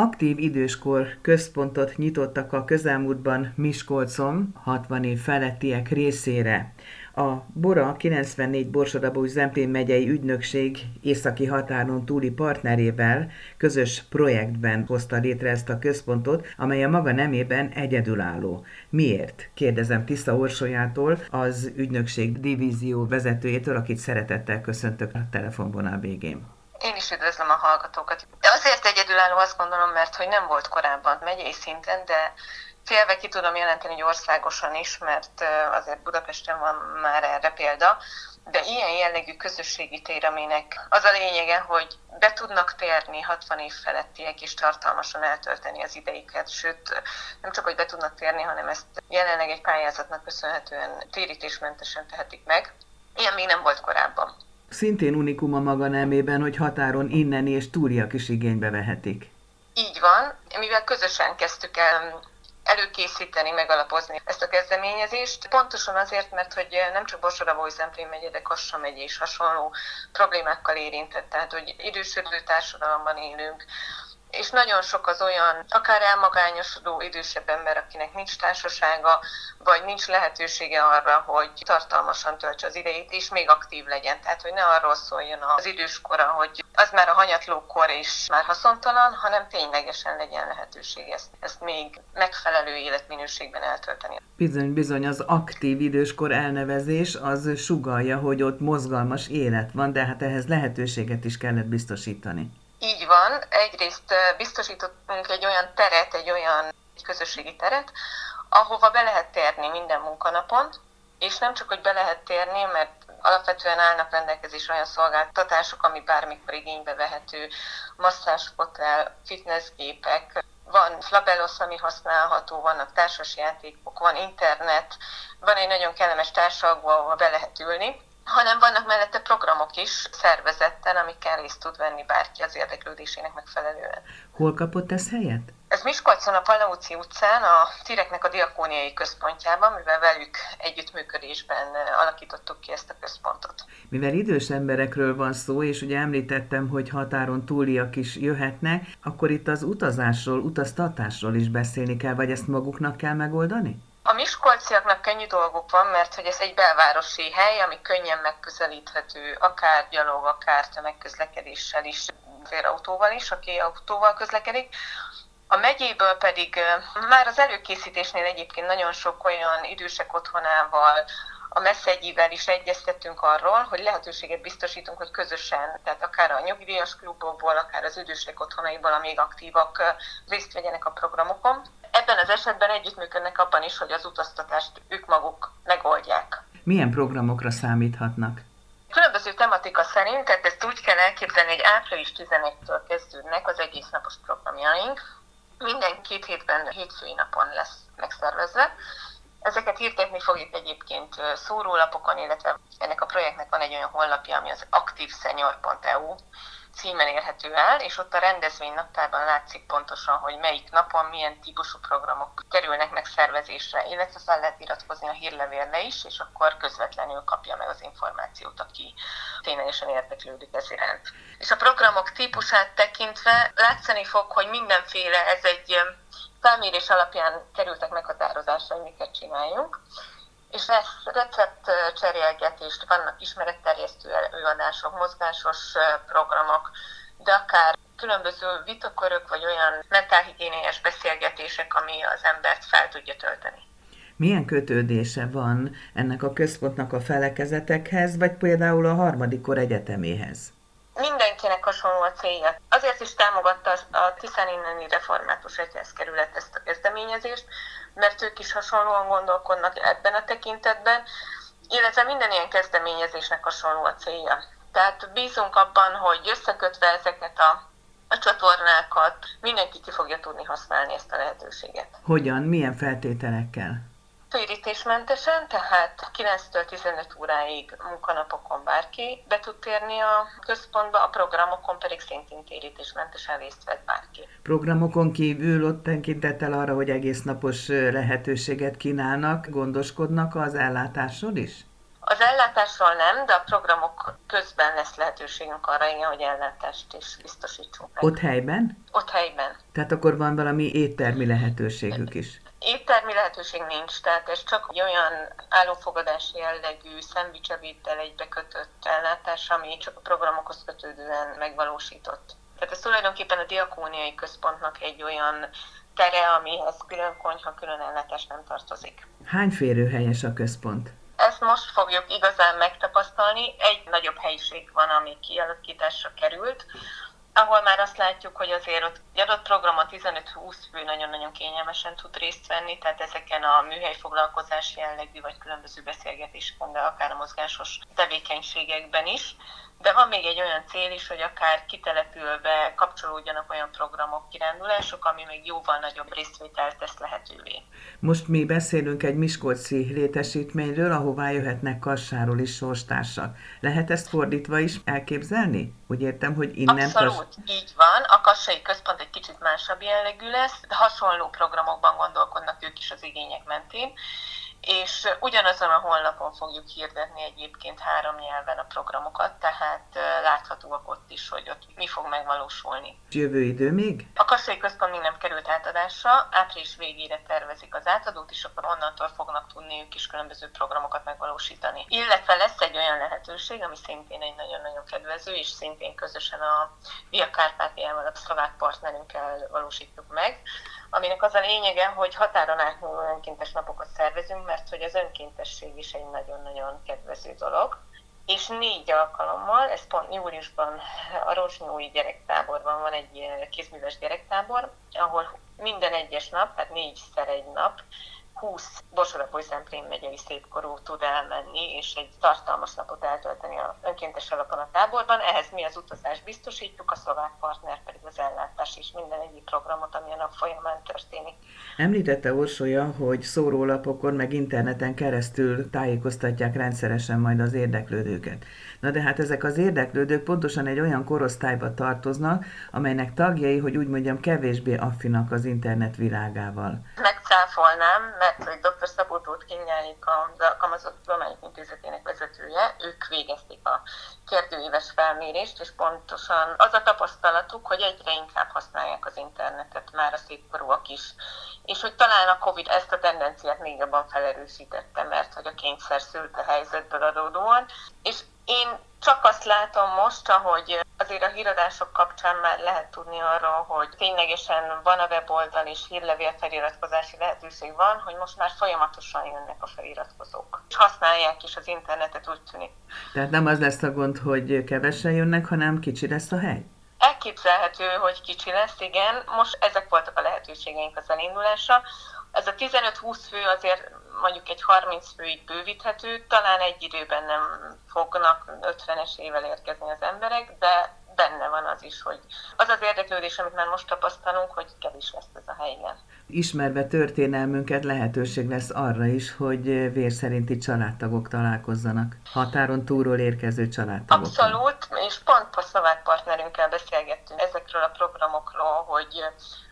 Aktív időskor központot nyitottak a közelmúltban Miskolcon 60 év felettiek részére. A Bora 94 Borsodabó Zemplén megyei ügynökség északi határon túli partnerével közös projektben hozta létre ezt a központot, amely a maga nemében egyedülálló. Miért? Kérdezem Tisza Orsolyától, az ügynökség divízió vezetőjétől, akit szeretettel köszöntök a telefonvonal végén. Én is üdvözlöm a hallgatókat. Azért egyedülálló azt gondolom, mert hogy nem volt korábban megyei szinten, de félve ki tudom jelenteni, hogy országosan is, mert azért Budapesten van már erre példa, de ilyen jellegű közösségi tér, aminek az a lényege, hogy be tudnak térni 60 év felettiek és tartalmasan eltölteni az ideiket, sőt, nem csak, hogy be tudnak térni, hanem ezt jelenleg egy pályázatnak köszönhetően térítésmentesen tehetik meg. Ilyen még nem volt korábban. Szintén unikum a maga nemében, hogy határon inneni és túliak is igénybe vehetik. Így van, mivel közösen kezdtük el előkészíteni, megalapozni ezt a kezdeményezést. Pontosan azért, mert hogy nem csak Borsodabói Zemplén megye, de Kassa megye is hasonló problémákkal érintett. Tehát, hogy idősödő társadalomban élünk, és nagyon sok az olyan, akár elmagányosodó idősebb ember, akinek nincs társasága, vagy nincs lehetősége arra, hogy tartalmasan töltse az idejét, és még aktív legyen. Tehát, hogy ne arról szóljon az időskora, hogy az már a hanyatlókor is már haszontalan, hanem ténylegesen legyen lehetőség ezt, ezt még megfelelő életminőségben eltölteni. Bizony, bizony, az aktív időskor elnevezés az sugalja, hogy ott mozgalmas élet van, de hát ehhez lehetőséget is kellett biztosítani. Így van. Egyrészt biztosítottunk egy olyan teret, egy olyan egy közösségi teret, ahova be lehet térni minden munkanapon, és nem csak, hogy be lehet térni, mert alapvetően állnak rendelkezésre olyan szolgáltatások, ami bármikor igénybe vehető, masszázsfotel, fitnessgépek, van flabelos, ami használható, vannak társasjátékok, van internet, van egy nagyon kellemes társalgó, ahol be lehet ülni, hanem vannak mellette programok is szervezetten, amikkel részt tud venni bárki az érdeklődésének megfelelően. Hol kapott ez helyet? Ez Miskolcon a Palauci utcán, a Tireknek a diakóniai központjában, mivel velük együttműködésben alakítottuk ki ezt a központot. Mivel idős emberekről van szó, és ugye említettem, hogy határon túliak is jöhetnek, akkor itt az utazásról, utaztatásról is beszélni kell, vagy ezt maguknak kell megoldani? A miskolciaknak könnyű dolguk van, mert hogy ez egy belvárosi hely, ami könnyen megközelíthető, akár gyalog, akár tömegközlekedéssel is, autóval is, aki autóval közlekedik. A megyéből pedig már az előkészítésnél egyébként nagyon sok olyan idősek otthonával, a messzegyivel is egyeztettünk arról, hogy lehetőséget biztosítunk, hogy közösen, tehát akár a nyugdíjas klubokból, akár az idősek otthonaiból, a még aktívak részt vegyenek a programokon. Ebben az esetben együttműködnek abban is, hogy az utaztatást ők maguk megoldják. Milyen programokra számíthatnak? Különböző tematika szerint, tehát ezt úgy kell elképzelni, hogy április 11-től kezdődnek az egész napos programjaink. Minden két hétben hétfői napon lesz megszervezve. Ezeket hirdetni fogjuk egyébként szórólapokon, illetve ennek a projektnek van egy olyan honlapja, ami az aktivsenior.eu címen érhető el, és ott a rendezvény naptárban látszik pontosan, hogy melyik napon milyen típusú programok kerülnek megszervezésre, illetve fel lehet iratkozni a hírlevélre is, és akkor közvetlenül kapja meg az információt, aki ténylegesen érdeklődik ez iránt. És a programok típusát tekintve látszani fog, hogy mindenféle, ez egy felmérés alapján kerültek meghatározásra, hogy miket csináljunk, és lesz recept cserélgetést, vannak ismeretterjesztő előadások, mozgásos programok, de akár különböző vitakörök, vagy olyan mentálhigiéniás beszélgetések, ami az embert fel tudja tölteni. Milyen kötődése van ennek a központnak a felekezetekhez, vagy például a harmadik kor egyeteméhez? Mindenkinek hasonló a célja. Azért is támogatta a Tiszán inneni református egyházkerület ezt a kezdeményezést, mert ők is hasonlóan gondolkodnak ebben a tekintetben, illetve minden ilyen kezdeményezésnek hasonló a célja. Tehát bízunk abban, hogy összekötve ezeket a a csatornákat, mindenki ki fogja tudni használni ezt a lehetőséget. Hogyan? Milyen feltételekkel? Térítésmentesen, tehát 9-től 15 óráig munkanapokon bárki be tud térni a központba, a programokon pedig szintén térítésmentesen részt vett bárki. Programokon kívül ott tekintettel arra, hogy egész napos lehetőséget kínálnak, gondoskodnak az ellátásról is? Az ellátásról nem, de a programok közben lesz lehetőségünk arra, igen, hogy ellátást is biztosítsunk. Ott helyben? Ott helyben. Tehát akkor van valami éttermi lehetőségük is? Éttermi lehetőség nincs, tehát ez csak egy olyan állófogadási jellegű szendvicsevétel egy kötött ellátás, ami csak a programokhoz kötődően megvalósított. Tehát ez tulajdonképpen a diakóniai központnak egy olyan tere, amihez külön konyha, külön ellátás nem tartozik. Hány férőhelyes a központ? Ezt most fogjuk igazán megtapasztalni. Egy nagyobb helyiség van, ami kialakításra került, ahol már azt látjuk, hogy azért ott egy adott programon 15-20 fő nagyon-nagyon kényelmesen tud részt venni, tehát ezeken a műhely foglalkozási jellegű, vagy különböző beszélgetéseken, de akár a mozgásos tevékenységekben is. De van még egy olyan cél is, hogy akár kitelepülve kapcsolódjanak olyan programok, kirándulások, ami még jóval nagyobb részvételt tesz lehetővé. Most mi beszélünk egy Miskolci létesítményről, ahová jöhetnek Kassáról is sorstársak. Lehet ezt fordítva is elképzelni? Úgy értem, hogy innen... Abszolút, kas... így van. A Kassai Központ egy kicsit másabb jellegű lesz, de hasonló programokban gondolkodnak ők is az igények mentén és ugyanazon a honlapon fogjuk hirdetni egyébként három nyelven a programokat, tehát láthatóak ott is, hogy ott mi fog megvalósulni. Jövő idő még? A kassai központ még nem került átadásra, április végére tervezik az átadót, és akkor onnantól fognak tudni ők is különböző programokat megvalósítani. Illetve lesz egy olyan lehetőség, ami szintén egy nagyon-nagyon kedvező, és szintén közösen a Via Kárpátiával, a szlovák partnerünkkel valósítjuk meg, aminek az a lényege, hogy határon átnyúló önkéntes napokat szervezünk, mert hogy az önkéntesség is egy nagyon-nagyon kedvező dolog. És négy alkalommal, ez pont júliusban a Rozsnyói gyerektáborban van egy kézműves gyerektábor, ahol minden egyes nap, tehát négyszer egy nap 20 Borsodapói Szemplén megyei szépkorú tud elmenni, és egy tartalmas napot eltölteni a önkéntes alapon a táborban. Ehhez mi az utazást biztosítjuk, a szlovák partner pedig az ellátás és minden egyik programot, ami a nap folyamán történik. Említette Orsolya, hogy szórólapokon meg interneten keresztül tájékoztatják rendszeresen majd az érdeklődőket. Na de hát ezek az érdeklődők pontosan egy olyan korosztályba tartoznak, amelynek tagjai, hogy úgy mondjam, kevésbé affinak az internet világával. Megcáfolnám, mert hogy dr. Szabó Tóth Kinyáik, a Alkalmazott Tudományok Intézetének vezetője, ők végezték a kérdőíves felmérést, és pontosan az a tapasztalatuk, hogy egyre inkább használják az internetet már a szépkorúak is. És hogy talán a Covid ezt a tendenciát még jobban felerősítette, mert hogy a kényszer szült a helyzetből adódóan. És én csak azt látom most, ahogy azért a híradások kapcsán már lehet tudni arról, hogy ténylegesen van a weboldal és hírlevél feliratkozási lehetőség van, hogy most már folyamatosan jönnek a feliratkozók. És használják is az internetet, úgy tűnik. Tehát nem az lesz a gond, hogy kevesen jönnek, hanem kicsi lesz a hely? Elképzelhető, hogy kicsi lesz, igen. Most ezek voltak a lehetőségeink az elindulásra. Ez a 15-20 fő azért mondjuk egy 30 főig bővíthető, talán egy időben nem fognak 50-es ével érkezni az emberek, de benne van az is, hogy az az érdeklődés, amit már most tapasztalunk, hogy kevés lesz ez a helyen. Ismerve történelmünket lehetőség lesz arra is, hogy vér szerinti családtagok találkozzanak. Határon túlról érkező családtagok. Abszolút, és pont a szlovák partnerünkkel beszélgettünk ezekről a programokról, hogy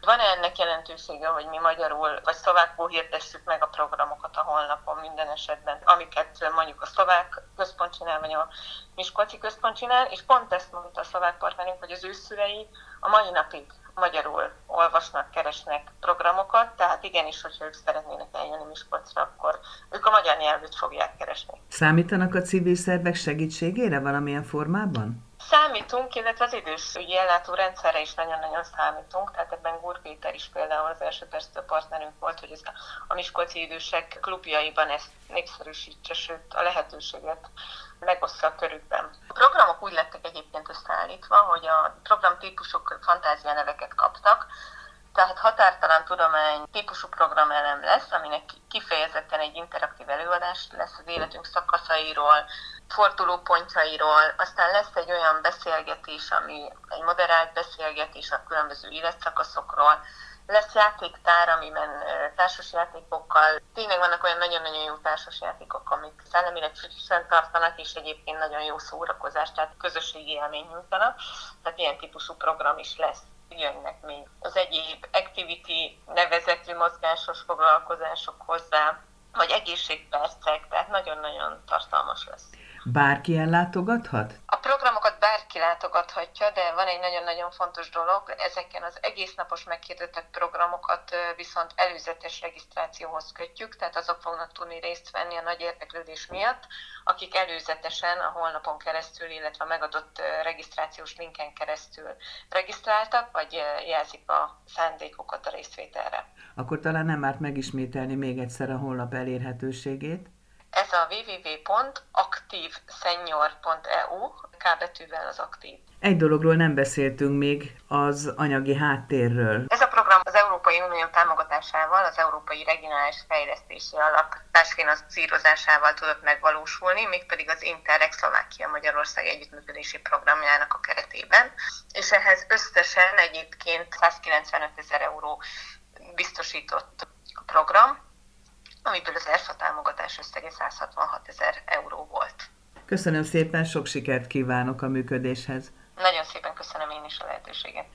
van-e ennek jelentősége, hogy mi magyarul vagy szlovákul hirdessük meg a programokat a honlapon minden esetben, amiket mondjuk a szlovák központ csinál, vagy a Miskolci központ csinál, és pont ezt mondta a szlovák partnerünk, hogy az ő szülei a mai napig magyarul olvasnak, keresnek programokat, tehát igenis, hogyha ők szeretnének eljönni Miskolcra, akkor ők a magyar nyelvűt fogják keresni. Számítanak a civil szervek segítségére valamilyen formában? Számítunk, illetve az idősügyi ellátó rendszerre is nagyon-nagyon számítunk, tehát ebben Gur Péter is például az első perctől partnerünk volt, hogy ez a Miskolci idősek klubjaiban ezt népszerűsítse, sőt a lehetőséget megosztja körükben. A programok úgy lettek egyébként összeállítva, hogy a programtípusok fantázia neveket kaptak, tehát határtalan tudomány típusú programelem lesz, aminek kifejezetten egy interaktív előadás lesz az életünk szakaszairól, fordulópontjairól, aztán lesz egy olyan beszélgetés, ami egy moderált beszélgetés a különböző életszakaszokról, lesz játéktár, amiben társas játékokkal, tényleg vannak olyan nagyon-nagyon jó társas játékok, amik szellemileg frissen tartanak, és egyébként nagyon jó szórakozást, tehát közösségi élmény nyújtanak. Tehát ilyen típusú program is lesz jönnek még az egyéb activity nevezetű mozgásos foglalkozások hozzá, vagy egészségpercek, tehát nagyon-nagyon tartalmas lesz. Bárki ellátogathat? A programokat bárki látogathatja, de van egy nagyon-nagyon fontos dolog, ezeken az egésznapos meghirdetett programokat viszont előzetes regisztrációhoz kötjük, tehát azok fognak tudni részt venni a nagy érdeklődés miatt, akik előzetesen a honlapon keresztül, illetve a megadott regisztrációs linken keresztül regisztráltak, vagy jelzik a szándékukat a részvételre. Akkor talán nem árt megismételni még egyszer a honlap elérhetőségét. Ez a www.aktivsenior.eu, K betűvel az aktív. Egy dologról nem beszéltünk még, az anyagi háttérről. Ez a program az Európai Unió támogatásával, az Európai Regionális Fejlesztési Alap társfinanszírozásával tudott megvalósulni, mégpedig az Interreg Szlovákia Magyarország együttműködési programjának a keretében, és ehhez összesen egyébként 195 ezer euró biztosított a program, amiből az ERFA támogatás összege 166 ezer euró volt. Köszönöm szépen, sok sikert kívánok a működéshez. Nagyon szépen köszönöm én is a lehetőséget.